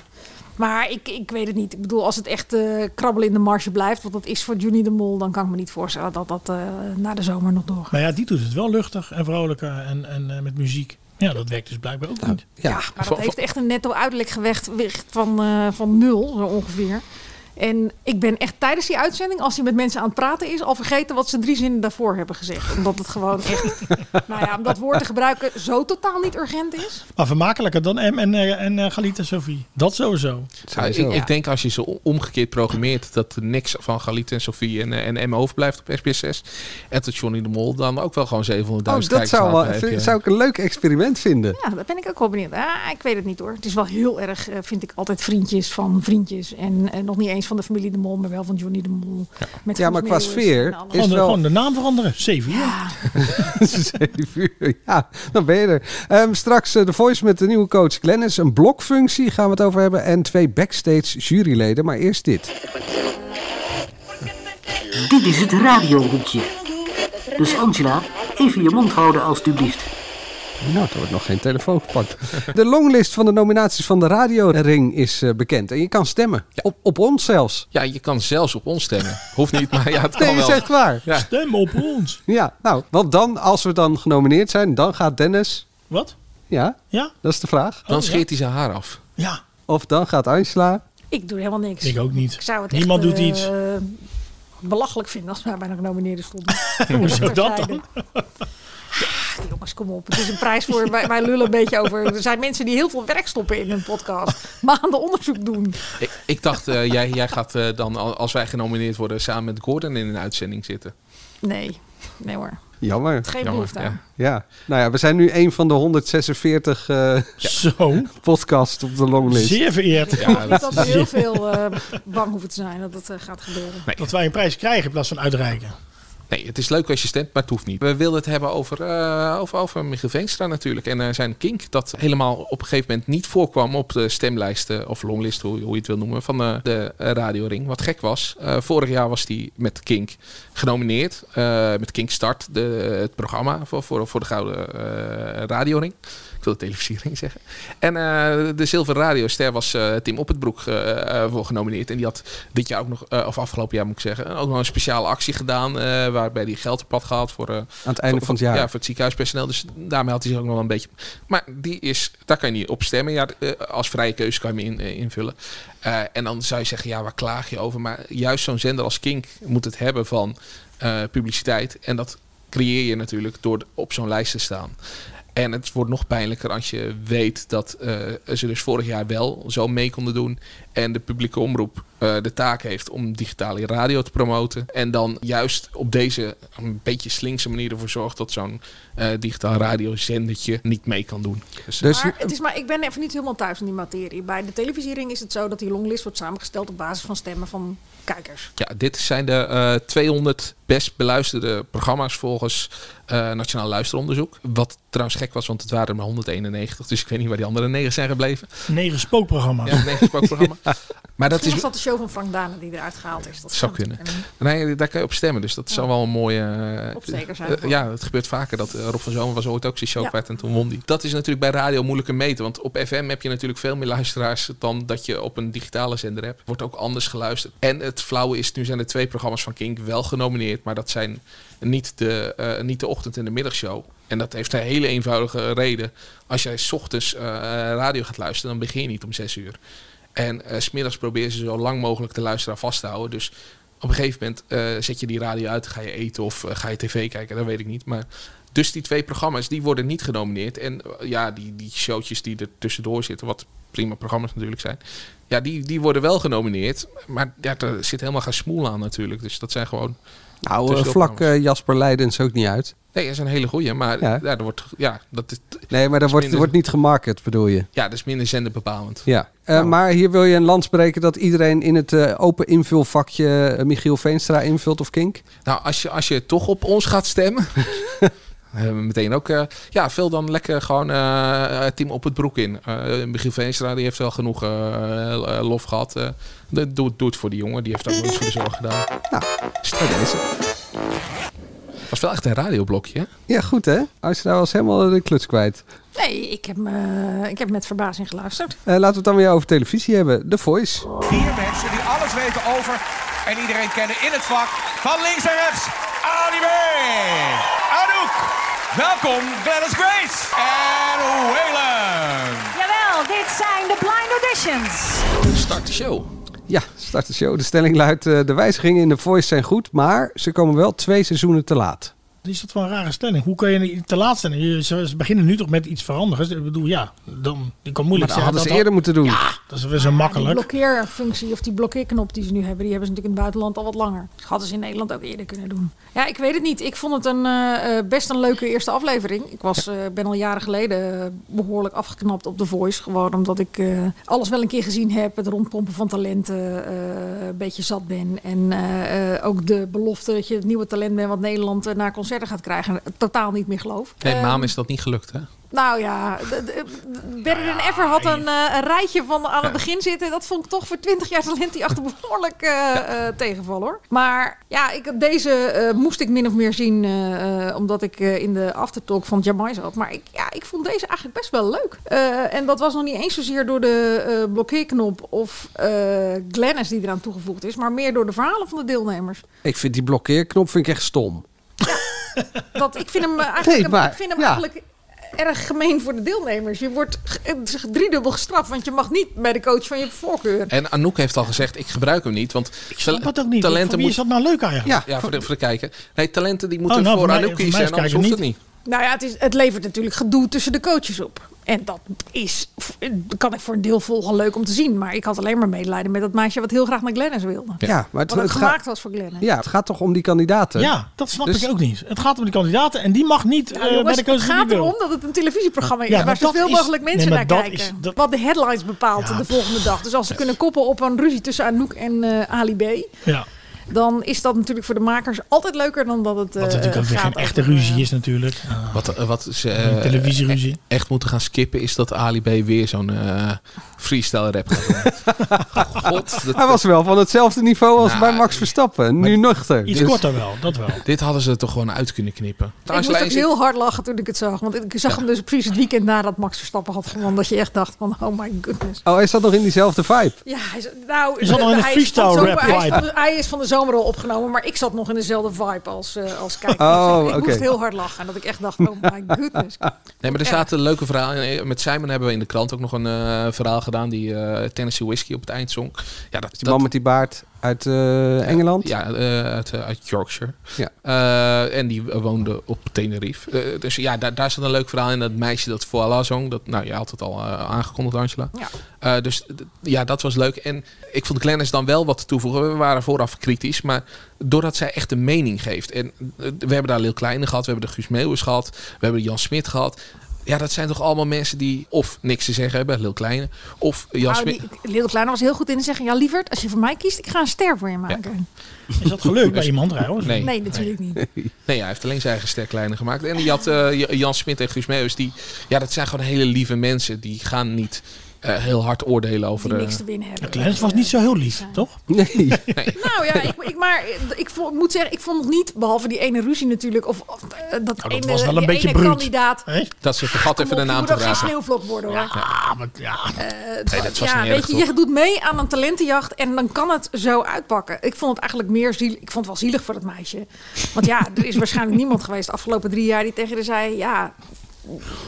Maar ik, ik weet het niet. Ik bedoel, als het echt uh, krabbelen in de marge blijft, wat dat is voor Juni de Mol, dan kan ik me niet voorstellen dat dat uh, na de zomer nog doorgaat. Maar ja, die doet het wel luchtig en vrolijker en, en uh, met muziek. Ja, dat werkt dus blijkbaar ook niet. Ja, ja maar dat heeft echt een netto uiterlijk gewicht van, uh, van nul, zo ongeveer. En ik ben echt tijdens die uitzending, als hij met mensen aan het praten is, al vergeten wat ze drie zinnen daarvoor hebben gezegd. Omdat het gewoon echt, (laughs) nou ja, om dat woord te gebruiken, zo totaal niet urgent is. Maar vermakelijker dan M en, en uh, Galita Sophie. Dat sowieso. Ja, ik, ik, denk als je ze omgekeerd programmeert, dat er niks van Galita en Sophie en, en M overblijft op SBS 6. En tot Johnny de Mol dan ook wel gewoon 700.000 oh, dat zou, wel, vind, zou ik een leuk experiment vinden. Ja, daar ben ik ook wel benieuwd. Ah, ik weet het niet hoor. Het is wel heel erg, uh, vind ik, altijd vriendjes van vriendjes. En uh, nog niet eens van de familie de Mol, maar wel van Johnny de Mol. Ja, met ja maar qua sfeer is gewoon, wel... gewoon de naam veranderen. 7 uur. Ja. (laughs) 7 uur, ja, dan ben je er. Um, straks uh, de Voice met de nieuwe coach Glennis. Een blokfunctie gaan we het over hebben. En twee backstage juryleden. Maar eerst dit. Dit is het radiohoekje. Dus Angela, even je mond houden alstublieft. Nou, er wordt nog geen telefoon gepakt. De longlist van de nominaties van de Radioring is uh, bekend. En je kan stemmen. Ja. Op, op ons zelfs. Ja, je kan zelfs op ons stemmen. Hoeft niet, maar ja, het kan (laughs) nee, wel. is echt waar. Ja. Stem op ons. Ja, nou, want dan, als we dan genomineerd zijn, dan gaat Dennis... Wat? Ja, ja? dat is de vraag. Dan scheert hij zijn haar af. Ja. Of dan gaat Angela... Ik doe helemaal niks. Ik ook niet. Ik zou het Niemand echt, doet iets. Uh, belachelijk vinden als wij bijna genomineerd stonden. (laughs) Hoezo dat dan? (laughs) Jongens, kom op. Het is een prijs voor. wij, wij lullen een beetje over. Er zijn mensen die heel veel werk stoppen in hun podcast. Maanden onderzoek doen. Ik, ik dacht, uh, jij, jij gaat uh, dan, als wij genomineerd worden, samen met Gordon in een uitzending zitten. Nee, nee hoor. Jammer. Geen behoefte aan. Ja. ja. Nou ja, we zijn nu een van de 146 uh, Zo. podcasts op de longlist. Zeer vereerd. Ja, dat, dat we heel veel uh, bang hoeven te zijn dat het uh, gaat gebeuren. Nee. Dat wij een prijs krijgen in plaats van uitreiken. Nee, het is leuk als je stemt, maar het hoeft niet. We wilden het hebben over, uh, over, over Michiel Veenstra natuurlijk. En uh, zijn kink dat helemaal op een gegeven moment niet voorkwam op de stemlijsten of longlist, hoe, hoe je het wil noemen, van uh, de Radio Ring. Wat gek was, vorig jaar was hij met Kink genomineerd. met Kink Start, de, het programma voor, voor, voor de Gouden Radio Ring. Ik wil de televisiering zeggen. En uh, de Zilveren Radioster was uh, Tim Op het Broek voor genomineerd. En die had dit jaar ook nog, of afgelopen jaar moet ik zeggen, ook nog een speciale actie gedaan. waarbij hij geld op pad gehaald voor, aan het einde voor, van het jaar. Ja, voor het ziekenhuispersoneel. Dus daarmee had hij zich ook nog wel een beetje. Maar die is, daar kan je niet op stemmen. Ja, als vrije keuze kan je hem in, invullen. en dan zou je zeggen, ja, waar klaag je over? Maar juist zo'n zender als Kink moet het hebben van publiciteit. En dat creëer je natuurlijk door op zo'n lijst te staan. En het wordt nog pijnlijker als je weet dat uh, ze dus vorig jaar wel zo mee konden doen. En de publieke omroep uh, de taak heeft om digitale radio te promoten. En dan juist op deze een beetje slinkse manier ervoor zorgt dat zo'n uh, digitaal radiozendertje niet mee kan doen. Dus, dus maar, het is maar ik ben even niet helemaal thuis in die materie. Bij de televisiering is het zo dat die longlist wordt samengesteld op basis van stemmen van kijkers. Ja, dit zijn de uh, 200 best beluisterde programma's volgens uh, Nationaal Luisteronderzoek. Wat trouwens gek was, want het waren er maar 191. Dus ik weet niet waar die andere negen zijn gebleven. Negen spookprogramma's. Ja, negen spookprogramma's. (laughs) (laughs) Maar dat Misschien is was dat de show van Frank Dane die eruit gehaald is. Dat zou kunnen. Nee, daar kan je op stemmen. Dus dat ja. zou wel een mooie... Uh, Opsteker zijn. Uh, ja, het gebeurt vaker. Dat uh, Rob van Zomer was ooit ook zijn show kwijt ja. en toen won die. Dat is natuurlijk bij radio moeilijker meten. Want op FM heb je natuurlijk veel meer luisteraars dan dat je op een digitale zender hebt. Wordt ook anders geluisterd. En het flauwe is, nu zijn er twee programma's van Kink wel genomineerd. Maar dat zijn niet de, uh, niet de ochtend- en de middagshow. En dat heeft een hele eenvoudige reden. Als jij s ochtends uh, radio gaat luisteren, dan begin je niet om zes uur. En uh, smiddags proberen ze zo lang mogelijk de luisteraar vast te houden. Dus op een gegeven moment eh, zet je die radio uit, ga je eten of eh, ga je tv kijken, dat weet ik niet. Maar dus die twee programma's, die worden niet genomineerd. En ja, die, die showtjes die er tussendoor zitten, wat prima programma's natuurlijk zijn. Ja, die, die worden wel genomineerd. Maar ja, er zit helemaal geen smoel aan natuurlijk. Dus dat zijn gewoon... Nou, vlak Jasper Leidens ook niet uit. Nee, dat is een hele goeie. Maar Ja. ja. er wordt, ja, dat is, Nee, maar dat wordt, minder- wordt niet gemarket, bedoel je? ja, dat is minder zenderbepalend. Ja, Eh, maar hier wil je een lans breken dat iedereen in het eh, open invulvakje eh, Michiel Veenstra invult of Kink? Nou, als je, als je toch op ons gaat stemmen. (laughs) hebben we meteen ook. ja, vul dan lekker gewoon het team op het broek in. Michiel Veenstra die heeft wel genoeg lof gehad. eh doe, doe doe het voor die jongen. Die heeft ook wel iets voor de zorg gedaan. Nou, bij deze. Was wel echt een radioblokje, hè? Ja, goed hè? Als je nou was helemaal de kluts kwijt. Nee, ik heb, me- ik heb met verbazing geluisterd. Eh, laten we het dan weer over televisie hebben. The Voice. Vier mensen die alles weten over en iedereen kennen in het vak. Van links naar rechts, B. Anouk. Welkom, Glennis Grace. En Whalen. Jawel, dit zijn de blind auditions. Start de show. Ja, start de show. De stelling luidt, eh, de wijzigingen in The Voice zijn goed, maar ze komen wel twee seizoenen te laat. Is dat wel een rare stelling? Hoe kan je niet te laat zijn? Je- Ze beginnen nu toch met iets veranderen. Ik bedoel, ja, dan die kan moeilijk Maar dat hadden ze dat eerder moeten doen. Ja, dat is weer zo makkelijk. blokkeerfunctie of die blokkeerknop die ze nu hebben, die hebben ze natuurlijk in het buitenland al wat langer. Dat hadden ze in Nederland ook eerder kunnen doen. Ja, ik weet het niet. Ik vond het een, eh, eh, best een leuke eerste aflevering. Ik was, eh, ben al jaren geleden eh, behoorlijk afgeknapt op The Voice. Gewoon omdat ik eh, alles wel een keer gezien heb. Het rondpompen van talenten eh, een beetje zat ben. En eh, eh, ook de belofte dat je het nieuwe talent bent wat Nederland naar gaat krijgen. Totaal niet meer geloof. Nee, Ehm, Maam is dat niet gelukt, hè? nou ja, Better Than Ever had een, eh, een rijtje van aan het begin zitten. Dat vond ik toch voor 20 jaar talent die achter behoorlijk eh, eh, tegenvallen hoor. Maar ja, ik, deze eh, moest ik min of meer zien eh, eh, omdat ik eh, in de aftertalk van Jamai zat. Maar ik, ja, ik vond deze eigenlijk best wel leuk. Eh, en dat was nog niet eens zozeer door de eh, blokkeerknop of eh Glennis die eraan toegevoegd is. Maar meer door de verhalen van de deelnemers. Ik vind die blokkeerknop vind ik echt stom. Dat, ik vind hem eh, eigenlijk, Nee, maar, ik vind hem ja. eigenlijk erg gemeen voor de deelnemers. Je wordt eh, driedubbel gestraft, want je mag niet bij de coach van je voorkeur. En Anouk heeft al gezegd, ik gebruik hem niet. Want ik snap het ook niet. Voor wie is dat nou leuk eigenlijk? Ja, voor, de, voor de kijker. Nee, talenten die moeten Oh, nou, voor voor mij- Anouk voor kiezen en anders hoeft het niet. Nou ja, het, is, het levert natuurlijk gedoe tussen de coaches op. En dat is, kan ik voor een deel volgen leuk om te zien. Maar ik had alleen maar medelijden met dat meisje wat heel graag naar Glennis wilde. Ja, maar het, wat ook het gemaakt gaat, was voor Glennis. ja, het gaat toch om die kandidaten? Ja, dat snap Dus- ik ook niet. Het gaat om die kandidaten en die mag niet Nou, eh, bij de het coach die gaat erom dat het een televisieprogramma is Ja, waar zoveel mogelijk mensen nee, naar dat kijken. is- dat- Wat de headlines bepaalt de volgende dag. Dus als ze kunnen koppen op een ruzie tussen Anouk en eh, Ali B. Ja. Dan is dat natuurlijk voor de makers altijd leuker dan dat het. Wat eh, natuurlijk ook weer gaat geen echte over, ruzie is natuurlijk. Ah. Wat, eh, wat ze Een eh, televisieruzie. e- echt moeten gaan skippen is dat Ali B weer zo'n eh, freestyle rap. (laughs) God, dat- Hij was wel van hetzelfde niveau als Nou, bij Max Verstappen. Nu nuchter. Iets Dus- korter wel, dat wel. Dit hadden ze toch gewoon uit kunnen knippen. Ik moest ook heel hard lachen toen ik het zag. Want ik zag hem dus precies het weekend nadat Max Verstappen had gewonnen. Dat je echt dacht van, oh my goodness. Oh, hij zat nog in diezelfde vibe. Ja, hij is, nou, zat in de is van freestyle zomer- rap hij is vibe. van de- Hij is van de zomer al opgenomen, maar ik zat nog in dezelfde vibe als, eh, als kijker. Oh, Dus ik moest heel hard lachen. En dat ik echt dacht, oh my goodness. Nee, maar er zaten leuke verhalen. Met Simon hebben we in de krant ook nog een eh, verhaal gedaan. Die eh, Tennessee Whiskey op het eind zong. Ja, dat, Die man met die baard uit eh, Engeland. Ja, eh, uit, uit Yorkshire. Ja. Eh, en die woonde op Tenerife. Eh, dus ja, daar, daar zat een leuk verhaal in. Dat meisje dat voor Allah zong. Dat, nou, je had het al aangekondigd, Angela. Ja. Eh, dus ja, dat was leuk. En ik vond Glennis dan wel wat te toevoegen. We waren vooraf kritisch. Maar doordat zij echt een mening geeft. En we hebben daar Lil Kleine gehad. We hebben de Guus Meeuwis gehad. We hebben Jan Smit gehad. Ja, dat zijn toch allemaal mensen die of niks te zeggen hebben. Lil Kleine. Of Jan Nou, Smit. die, Lil Kleine was heel goed in te zeggen, ja lieverd, als je voor mij kiest, ik ga een ster voor je maken. Is dat gelukt bij iemand trouwens? Nee. Nee, natuurlijk niet. (laughs) Nee, hij heeft alleen zijn eigen sterklijnen gemaakt. En die had eh, Jan Smit en Guus Meeuwis. Die, ja, dat zijn gewoon hele lieve mensen. Die gaan niet eh, heel hard oordelen over... Die eh, niks te winnen hebben. Clarence was niet zo heel lief, toch? (laughs) Nee. Nou ja, ik, ik, maar ik vo- moet zeggen, ik vond het niet, behalve die ene ruzie natuurlijk, of, of, eh, dat, dat ene, was wel een die beetje ene bruut. kandidaat. Hè? dat ze vergat even de naam te ook geen dragen. sneeuwvlok worden hoor. Ah, maar ja. Eh, Nee, dat was ja, niet weet erg, je, toch? je doet mee aan een talentenjacht en dan kan het zo uitpakken. Ik vond het eigenlijk meer zielig. Ik vond het wel zielig voor dat meisje. Want ja, er is waarschijnlijk (laughs) niemand geweest de afgelopen drie jaar die tegen haar zei: Ja,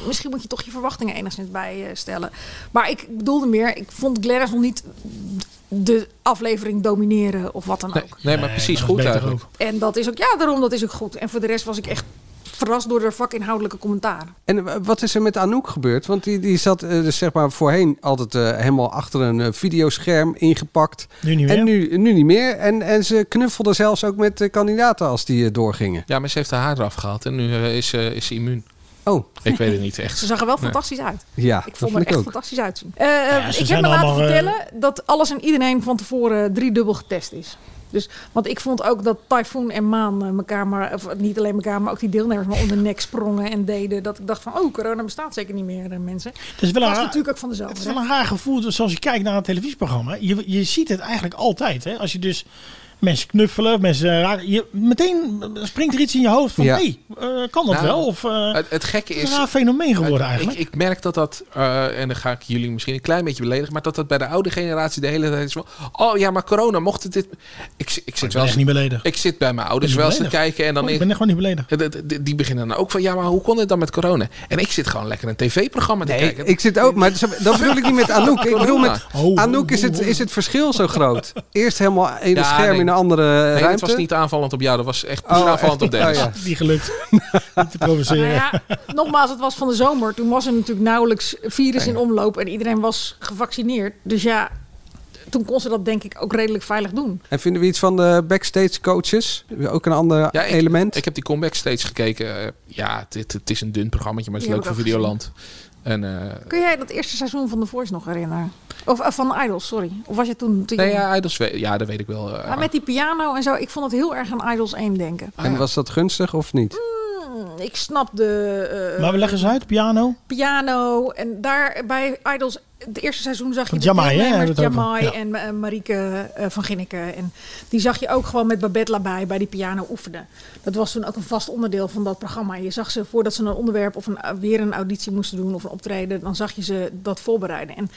misschien moet je toch je verwachtingen enigszins bijstellen. Maar ik bedoelde meer, ik vond Gladys nog niet de aflevering domineren of wat dan ook. Nee, nee maar precies goed eigenlijk. En dat is ook, ja, daarom dat is ook goed. En voor de rest was ik echt verrast door de vakinhoudelijke commentaar. En eh, wat is er met Anouk gebeurd? Want die, die zat eh, dus zeg maar voorheen altijd eh, helemaal achter een eh, videoscherm ingepakt. Nu niet meer. En nu, nu niet meer. En, en ze knuffelde zelfs ook met de kandidaten als die eh, doorgingen. Ja, maar ze heeft haar haar eraf gehaald en nu eh, is, ze is ze immuun. Oh. Ik weet het niet echt. Ze zag er wel Nee. fantastisch uit. Ja, ik dat vond er ik echt ook. fantastisch uitzien. Eh, ja, ze ik heb me laten eh, vertellen dat alles en iedereen van tevoren driedubbel getest is. Dus, want ik vond ook dat Typhoon en Maan eh, elkaar maar, of niet alleen elkaar, maar ook die deelnemers maar om de nek sprongen en deden. Dat ik dacht van, oh, corona bestaat zeker niet meer, mensen. Het is wel een natuurlijk ook van de zomer. Het is wel een raar gevoel dus als je kijkt naar een televisieprogramma. Je, je ziet het eigenlijk altijd. Hè? Als je dus mensen knuffelen, mensen raken. Je, meteen springt er iets in je hoofd van: Ja. hé, eh, kan dat Nou, wel? Of, eh, het, het gekke het is... is een raar fenomeen geworden het- eigenlijk. Ik, ik merk dat dat, eh, en dan ga ik jullie misschien een klein beetje beledigen, maar dat dat bij de oude generatie de hele tijd is van, oh ja, maar corona, mocht het dit... Ik, ik zit wel eens- niet beledigd. Ik zit bij mijn ouders wel eens te kijken en dan... Oh, ik ben echt gewoon niet beledigd. Die beginnen dan ook van, ja, maar hoe kon dit dan met corona? En ik zit gewoon lekker een tv-programma te Nee, kijken. ik zit ook, maar dat bedoel ik niet met Anouk. Ik bedoel met Oh, Anouk is het, is het verschil zo groot. Eerst helemaal in het Ja, scherm nee. In een andere Nee, ruimte. het was niet aanvallend op jou, dat was echt Oh, aanvallend op? Dennis. Oh, ja. Die gelukt. (laughs) niet te provoceren. Nou ja, nogmaals, het was van de zomer. Toen was er natuurlijk nauwelijks virus in omloop en iedereen was gevaccineerd. Dus ja, toen kon ze dat denk ik ook redelijk veilig doen. En vinden we iets van de backstage coaches? Ook een ander Ja, ik, element? Ik heb die comeback steeds gekeken. Eh, ja, het, het is een dun programma, maar het is leuk voor Videoland. En, eh, Kun jij dat eerste seizoen van The Voice nog herinneren? Of eh, van Idols, sorry. Of was je toen te nee, ja, Idols, ja, dat weet ik wel. eh, Maar met die piano en zo, ik vond het heel erg aan Idols 1 denken. En was dat gunstig of niet? Hmm, ik snap de eh, maar we leggen ze uit, piano. piano. En daar bij Idols, het eerste seizoen zag je Jamai, hè, over. Jamai Ja. en eh, Marieke eh, van Ginneken. En die zag je ook gewoon met Babette Labai bij die piano oefenen. Dat was toen ook een vast onderdeel van dat programma. Je zag ze voordat ze een onderwerp of een, weer een auditie moesten doen of een optreden, dan zag je ze dat voorbereiden. En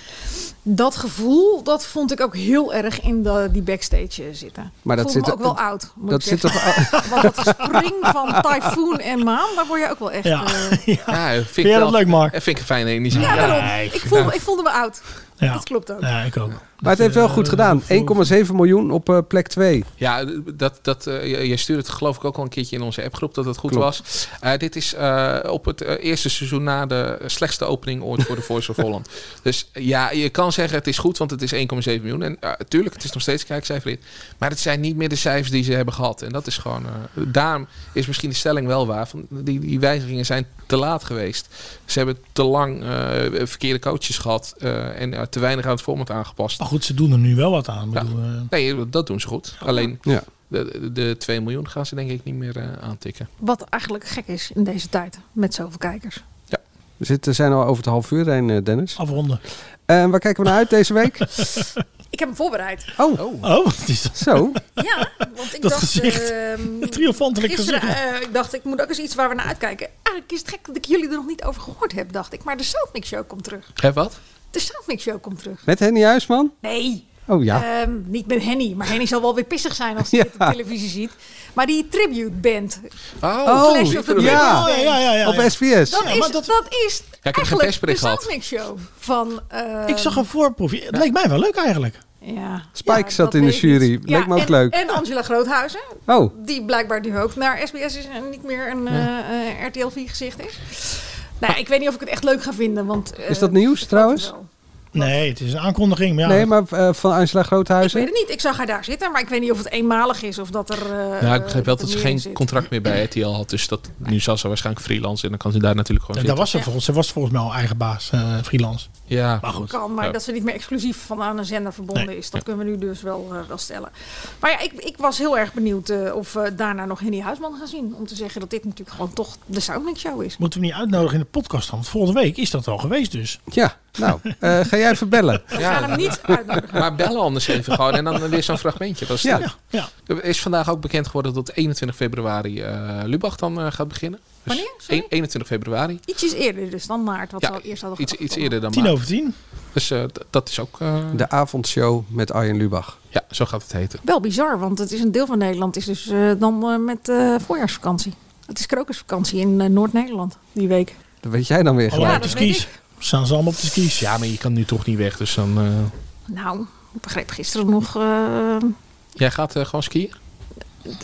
dat gevoel, dat vond ik ook heel erg in de, die backstage zitten. Maar dat zit me ook wel oud. Moet dat ik zit zeggen. toch- (laughs) Want dat spring van Typhoon en Maan, daar word je ook wel echt... Ja. eh, (laughs) ja, vind, jij ik dat leuk, Mark? Vind ik een fijne energie. ja, daarom. Ik- voelde, ik voelde me oud. Ja. Dat klopt ook. Ja, ik ook. Maar het heeft wel goed gedaan. 1,7 miljoen op eh, plek 2. Ja, dat, dat, eh, je- je stuurde het geloof ik ook al een keertje in onze appgroep dat het goed Klopt. was. Eh, dit is eh, op het eh, eerste seizoen na de slechtste opening ooit voor de (laughs) Voice of Holland. Dus eh, ja, je kan zeggen het is goed, want het is 1,7 miljoen. En uh, tuurlijk, het is nog steeds kijkcijfer. Maar het zijn niet meer de cijfers die ze hebben gehad. En dat is gewoon... eh, daarom is misschien de stelling wel waar. Van die, die wijzigingen zijn te laat geweest. Ze hebben te lang eh, verkeerde coaches gehad. eh, en eh, te weinig aan het format aangepast. Goed, ze doen er nu wel wat aan. Ja. bedoel, eh, Nee, dat doen ze goed. Alleen Ja. de, de 2 miljoen gaan ze denk ik niet meer eh, aantikken. Wat eigenlijk gek is in deze tijd, met zoveel kijkers. We zitten, zijn al over het half uur heen, eh, Dennis. afronden. Eh, waar kijken we naar uit deze week? (laughs) Ik heb hem voorbereid. Oh, Oh, wat is dat? zo. Ja, want ik Dat dacht... gezicht. ehm, (laughs) Triomfantelijk Gisteren, gezicht. ik dacht, ik moet ook eens iets waar we naar uitkijken. Eigenlijk is het gek dat ik jullie er nog niet over gehoord heb, dacht ik. Maar de Soundmix Show komt terug. Hé, wat? De Soundmix Show komt terug. Met Henny Huisman? Nee. Oh ja. Ehm, niet met Henny, maar Henny zal wel weer pissig zijn als hij (laughs) Ja. dit op televisie ziet. Maar die tribute band. Oh, Clash of the ja. Oh, ja, ja, ja, ja. Op SBS. Dat, Ja, is, maar dat- dat is ik heb geen eigenlijk de. Soundmix Show van... ehm, Ik zag een voorproefje. Het leek mij wel leuk eigenlijk. Ja, Spike ja, zat in de jury. Leek me ook en, leuk. En Angela Groothuizen, Oh, die blijkbaar nu ook naar SBS is en niet meer een eh, RTL 4 gezicht is. Nou, ik weet niet of ik het echt leuk ga vinden, want... eh, is dat nieuws trouwens? Nee, het is een aankondiging. Maar ja, Nee, maar eh, van Angela Ik Groothuizen? weet het niet. Ik zag haar daar zitten, maar ik weet niet of het eenmalig is of dat er. eh, Nou, ik begreep wel dat ze geen zit. contract meer bij RTL had. Dus dat, nu zal ze waarschijnlijk freelance en dan kan ze daar natuurlijk gewoon zitten. was ze, volgens, ze was volgens mij al eigen baas, eh, freelance. Ja, Maar goed. Kan, maar Ja. dat ze niet meer exclusief van aan een zender verbonden Nee. is. Dat kunnen we nu dus wel, eh, wel stellen. Maar ja, ik, ik was heel erg benieuwd of we daarna nog Henny Huisman gaan zien. Om te zeggen dat dit natuurlijk gewoon toch de Soundmix Show is. Moeten we niet uitnodigen in de podcast dan? Want volgende week is dat al geweest dus. Ja, nou, eh, ga jij even bellen? We gaan hem niet uitnodigen. Maar bellen anders even gewoon en dan weer zo'n fragmentje. Dat is Ja. leuk. Ja. Er is vandaag ook bekend geworden dat 21 februari eh, Lubach dan eh, gaat beginnen. Dus Wanneer? Sorry? 1 21 februari. Ietsjes eerder dus dan maart, wat Ja, we al eerst hadden Iets, gehad. iets eerder dan Tien maart. over tien. Dus eh, d- dat is ook... eh, De avondshow met Arjen Lubach. ja, zo gaat het heten. Wel bizar, want het is een deel van Nederland is dus eh, dan eh, met eh, voorjaarsvakantie. Het is krokusvakantie in eh, Noord-Nederland die week. Dat weet jij dan weer gelijk. de skis. Staan ze allemaal op de skis. Ja, maar je kan nu toch niet weg, dus dan... eh, Nou, ik begreep gisteren nog... eh, Jij gaat eh, gewoon skiën?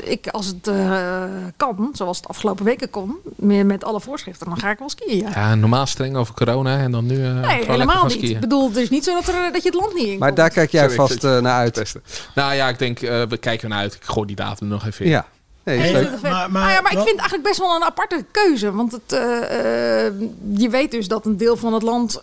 ik, als het eh, kan, zoals het afgelopen weken kon, meer met alle voorschriften, dan ga ik wel skiën. Ja. Ja, normaal streng over corona en dan nu eh nee, helemaal niet. skiën. Ik bedoel, het is niet zo dat, er, dat je het land niet in Maar komt. daar kijk jij Sorry, vast naar uit. Nou ja, ik denk, eh, we kijken naar uit. Ik gooi die datum er nog even in. Ja. Nee, is leuk. Maar- maar- Ah ja, maar ik vind het eigenlijk best wel een aparte keuze. Want het, eh, eh, je weet dus dat een deel van het land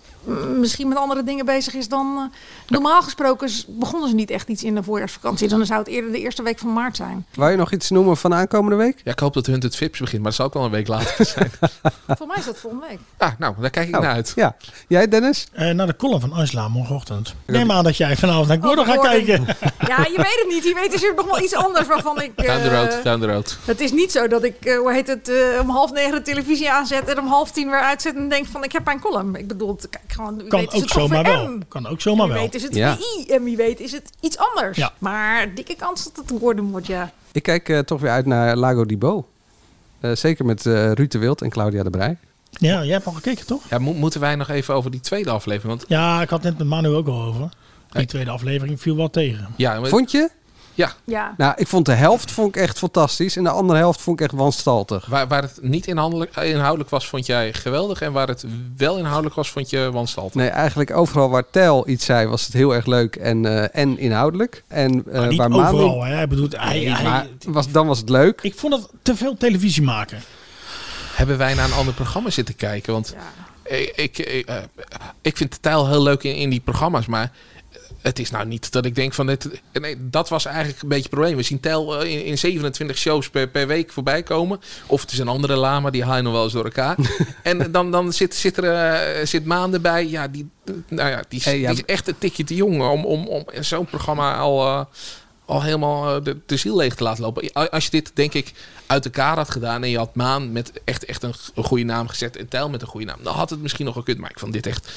misschien met andere dingen bezig is dan... eh, normaal gesproken begonnen ze niet echt iets in de voorjaarsvakantie. Dan zou het eerder de eerste week van maart zijn. Wou je nog iets noemen van aankomende week? Ja, ik hoop dat Hunt het Vips begint, maar dat zal ook wel een week later (laughs) zijn. Voor mij is dat volgende week. ah, nou, daar kijk ik Nou, naar uit. Ja. Jij, Dennis? Eh, naar de column van Angela morgenochtend. Neem aan dat jij vanavond naar Gordon gaat Gordon. kijken. (laughs) Ja, je weet het niet. Je weet is er nog wel iets anders waarvan ik... Down the eh, road, down the road. Het is niet zo dat ik, eh, hoe heet het, eh, om half negen de televisie aanzet en om half tien weer uitzet en denk van ik heb mijn column. Ik bedoel, kijk, gewoon, wie Kan weet is ook zomaar wel. M. Kan ook zomaar wie wel. weet is het Ja. VI en wie weet is het iets anders. Ja. Maar dikke kans dat het worden wordt, ja. Ik kijk eh, toch weer uit naar Lago di Bo. Eh, zeker met eh Ruud de Wild en Claudia de Brij. Ja, jij hebt al gekeken, toch? Ja, mo- moeten wij nog even over die tweede aflevering? Want Ja, ik had net met Manu ook al over. Die tweede aflevering viel wel tegen. ja, maar- Vond je? Ja Ja. Nou, ik vond de helft vond ik echt fantastisch. En de andere helft vond ik echt wanstaltig. waar, waar het niet inhoudelijk, inhoudelijk was, vond jij geweldig. En waar het wel inhoudelijk was, vond je wanstaltig. Nee, eigenlijk overal waar Tel iets zei, was het heel erg leuk en, eh, en inhoudelijk. En eh, Maar niet waar Manu- overal, hè. Hij bedoelt, hij, Nee, hij- maar was, dan was het leuk. ik vond het te veel televisie maken. Hebben wij naar een ander programma zitten kijken? Want ik, ik, ik, eh, ik vind de tijl heel leuk in, in die programma's, maar het is nou niet dat ik denk van dit. Nee, dat was eigenlijk een beetje het probleem. We zien Tel eh, in, in 27 shows per, per week voorbij komen. Of het is een andere lama, die haal je nog wel eens door elkaar. (laughs) en dan, dan zit, zit er eh, zit maanden bij. Ja, die, nou ja, die, is- Hey, ja, die is echt een tikje te jong om, om, om zo'n programma al. eh, al helemaal de, de ziel leeg te laten lopen. Als je dit, denk ik, uit elkaar had gedaan en je had Maan met echt, echt een, een goede naam gezet en Tijl met een goede naam, dan had het misschien nog gekund. Maar ik vond dit echt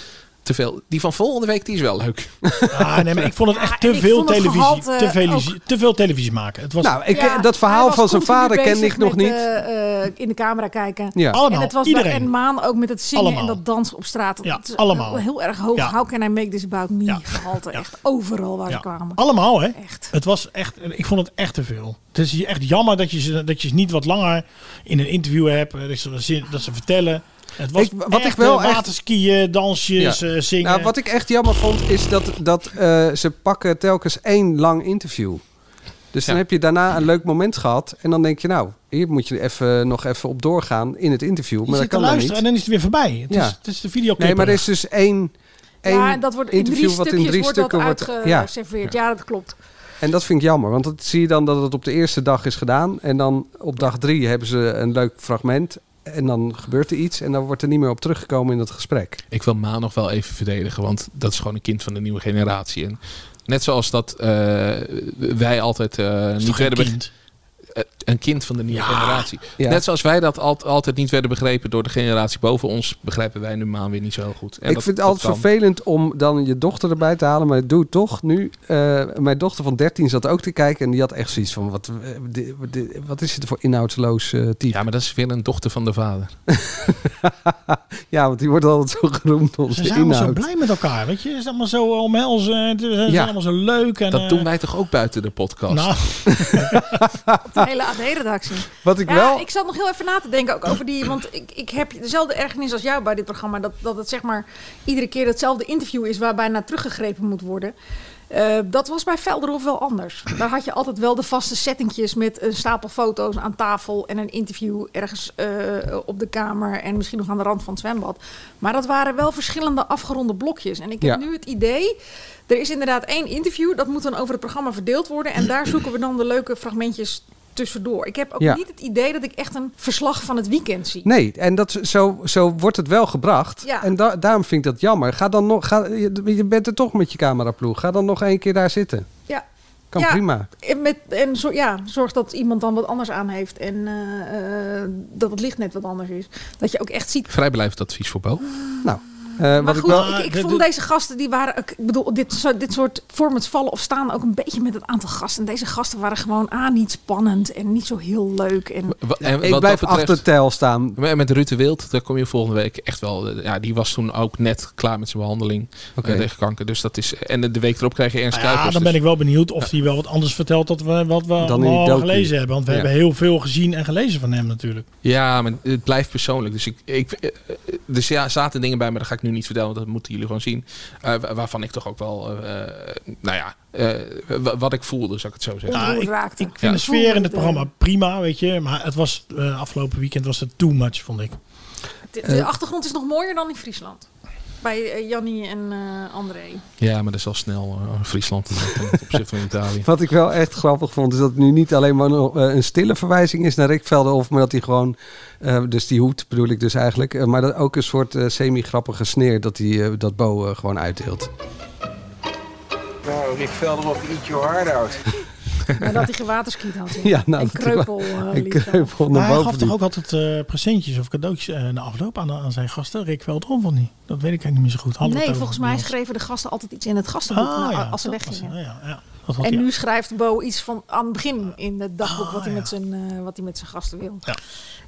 te veel. Die van volgende week, die is wel leuk. Ah, nee, maar ik vond het echt te veel televisie. gehalte Te, televisie te veel televisie maken. Het was Nou, ik, Ja, dat verhaal van zijn vader kende bezig ik nog met, niet. eh, eh, in de camera kijken. Ja. allemaal. En het was iedereen. en Maan ook met het zingen Allemaal. en dat dansen op straat. Ja, Het allemaal. Heel erg hoog. Ja. How can I make this about me? Ja. Gehalte. Ja. Echt overal waar Ja, ze kwamen. Allemaal, hè? Echt. Het was echt, ik vond het echt te veel. Het is echt jammer dat je ze, dat je ze niet wat langer in een interview hebt. eh, Dat ze, zin- dat ze vertellen. Het was Ik- wat echt, ik wel eh, echt- waterskiën, dansjes, Ja. eh, zingen. Nou, wat ik echt jammer vond, is dat, dat eh, ze pakken telkens één lang interview. Dus dan Ja. heb je daarna een leuk moment gehad. En dan denk je, nou, hier moet je even, nog even op doorgaan in het interview. je Maar dat kan dan niet. en dan is het weer voorbij. Het, Ja. is, het is de videoclip. Nee, maar er is dus één, één Ja, dat wordt in drie wat in drie wordt stukken wordt... Ja, uitgeserveerd. Ja. dat klopt. en dat vind ik jammer. Want dat zie je dan dat het op de eerste dag is gedaan. En dan op dag drie hebben ze een leuk fragment. En dan gebeurt er iets. En dan wordt er niet meer op teruggekomen in dat gesprek. Ik wil Maan nog wel even verdedigen, want dat is gewoon een kind van de nieuwe generatie. En net zoals dat eh, wij altijd eh, Is niet werden een kind van de nieuwe Ja. generatie. Ja. Net zoals wij dat al- altijd niet werden begrepen door de generatie boven ons, begrijpen wij nu Maan weer niet zo goed. En ik dat- vind het altijd kan. vervelend om dan je dochter erbij te halen, maar ik doe het toch nu. Eh, mijn dochter van 13 zat ook te kijken en die had echt zoiets van: wat, eh, wat is dit voor inhoudsloos eh type? Ja, maar dat is weer een dochter van de vader. (laughs) Ja, want die wordt altijd zo genoemd om Ze zijn zijn allemaal zo blij met elkaar, weet je? Ze zijn allemaal zo omhelzen. Ze zijn Ja. allemaal zo leuk. En, Dat eh, doen wij toch ook buiten de podcast? Nou, (laughs) (laughs) de (laughs) hele AD-redactie. Wat ik Ja, wel. ik zat nog heel even na te denken ook over die... Want ik, ik heb dezelfde ergernis als jou bij dit programma. Dat, dat het zeg maar iedere keer hetzelfde interview is... waarbij naar teruggegrepen moet worden. Eh, dat was bij Velderhof wel anders. Daar had je altijd wel de vaste settingjes... met een stapel foto's aan tafel... en een interview ergens eh, op de kamer... en misschien nog aan de rand van het zwembad. Maar dat waren wel verschillende afgeronde blokjes. En ik heb Ja. nu het idee... Er is inderdaad één interview, dat moet dan over het programma verdeeld worden. En daar zoeken we dan de leuke fragmentjes tussendoor. Ik heb ook Ja. niet het idee dat ik echt een verslag van het weekend zie. Nee, en dat, zo, zo wordt het wel gebracht. Ja. En da- daarom vind ik dat jammer. Ga dan nog, ga, je, je bent er toch met je cameraploeg. Ga dan nog één keer daar zitten. Ja. Kan Ja, prima. En, met, en zo, ja, zorg dat iemand dan wat anders aan heeft. En eh, eh, dat het licht net wat anders is. Dat je ook echt ziet. Vrijblijvend advies voor Bo. Nou, Maar wat ik goed, wel, ik, ik vond deze gasten, die waren, ik bedoel, dit, zo- dit soort formats vallen of staan ook een beetje met het aantal gasten. En deze gasten waren gewoon A, niet spannend en niet zo heel leuk. En ik blijf betreft- achter Tel staan. Met Ruud de Wild, daar kom je volgende week echt wel. eh, Ja, die was toen ook net klaar met zijn behandeling Oké. eh, tegen kanker. Dus dat is. En de week erop krijg je Ernst Nou ja, Kuipers. dan dus- ben ik wel benieuwd of hij wel wat anders vertelt dan we, wat we docu. gelezen hebben. Want we Ja. hebben heel veel gezien en gelezen van hem natuurlijk. Ja, maar het blijft persoonlijk. Dus, ik, ik, eh, eh, dus ja, er zaten dingen bij, maar dat ga ik nu niet vertellen, want dat moeten jullie gewoon zien. Eh, wa- waarvan ik toch ook wel, eh, eh, nou ja, eh, wa- wat ik voelde, zou ik het zo zeggen. Ja, ik, raakte. ik vind de sfeer in het programma prima, weet je. Maar het was eh, afgelopen weekend was het too much, vond ik. de, de achtergrond is nog mooier dan in Friesland. Bij eh, Jannie en eh, André. Ja, maar dat is al snel eh, (laughs) Friesland ten opzichte van Italië. Wat ik wel echt grappig vond, is dat het nu niet alleen maar nog, eh, een stille verwijzing is naar Rick Velderhof, maar dat hij gewoon, eh, dus die hoed bedoel ik dus eigenlijk, eh, maar dat ook een soort eh, semi-grappige sneer dat hij eh, dat Bo eh, gewoon uitdeelt. Nou, Rick Velderhof, eat your heart out. (laughs) Maar dat hij gewaterskiet had. Ja, nou, en kreupel. wel- en liep. kreupel Maar hij gaf toch ook altijd eh, presentjes of cadeautjes eh, na afloop aan, aan zijn gasten. Rick Veldron of niet? Dat weet ik eigenlijk niet meer zo goed. Hadden Nee, volgens mij schreven de gasten altijd iets in het gastenboek Ah, nou, ja, als ze dat was- weggingen. ja, ja, En hij- nu schrijft Bo iets van aan het begin in het dagboek Ah, wat, hij ja. met zijn, eh, wat hij met zijn gasten wil.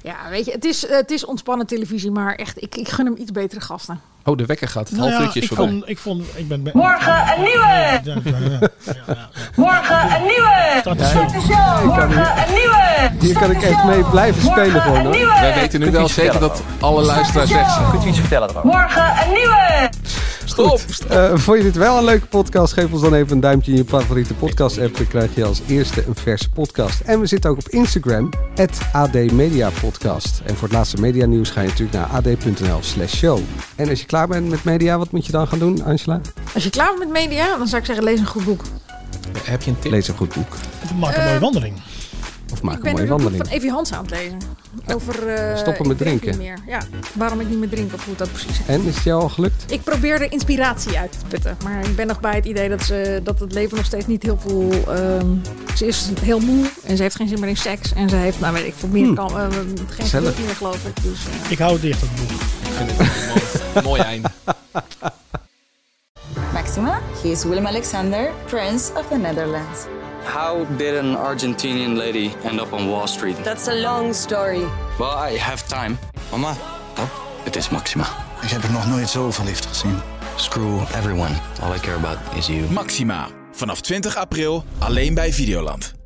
Ja, weet je, het is, het is ontspannen televisie, maar echt, ik, ik gun hem iets betere gasten. Oh, de wekker gaat. Het Nou half ja, uurtje is ik voorbij. vond, ik vond, ik ben... Morgen een nieuwe! Ja, ja, ja, ja. Morgen een nieuwe! Start de Start de show! Morgen een nieuwe! Hier kan ik echt mee blijven spelen gewoon hoor. Wij weten nu wel zeker dat alle luisteraars weg zijn. Kunt u iets vertellen erover? Morgen een nieuwe! Stop! Eh, vond je dit wel een leuke podcast? Geef ons dan even een duimpje in je favoriete podcast app. Dan krijg je als eerste een verse podcast. En we zitten ook op Instagram, AD Media Podcast. En voor het laatste media nieuws ga je natuurlijk naar ad.nl slash show. En als je klaar bent met media, wat moet je dan gaan doen, Angela? Als je klaar bent met media, dan zou ik zeggen, lees een goed boek. Heb je een tip? Lees een goed boek. Of maak een Eh, mooie wandeling. Of maak ik een ben mooie nu een boek wandeling. van Evie Hans aan het lezen. Over eh, Stoppen met ik drink drinken. Niet meer. Ja, waarom ik niet meer drink of hoe dat precies is. En, is het jou al gelukt? Ik probeer er inspiratie uit te putten. Maar ik ben nog bij het idee dat, ze, dat het leven nog steeds niet heel veel... ehm, ze is heel moe en ze heeft geen zin meer in seks. En ze heeft, nou weet ik, voor meer Hmm. kan, eh, geen geluk meer geloof ik. Dus, eh, Ik hou het dicht, dat boek. Ik vind het een mooi, mooi einde. (laughs) Maxima, he is Willem Alexander, Prince of the Netherlands. How did an Argentinian lady end up on Wall Street? That's a long story. Well, I have time. Mama, oh, het is Maxima. Ik heb er nog nooit zo verliefd gezien. Screw everyone. All I care about is you. Maxima. Vanaf 20 april alleen bij Videoland.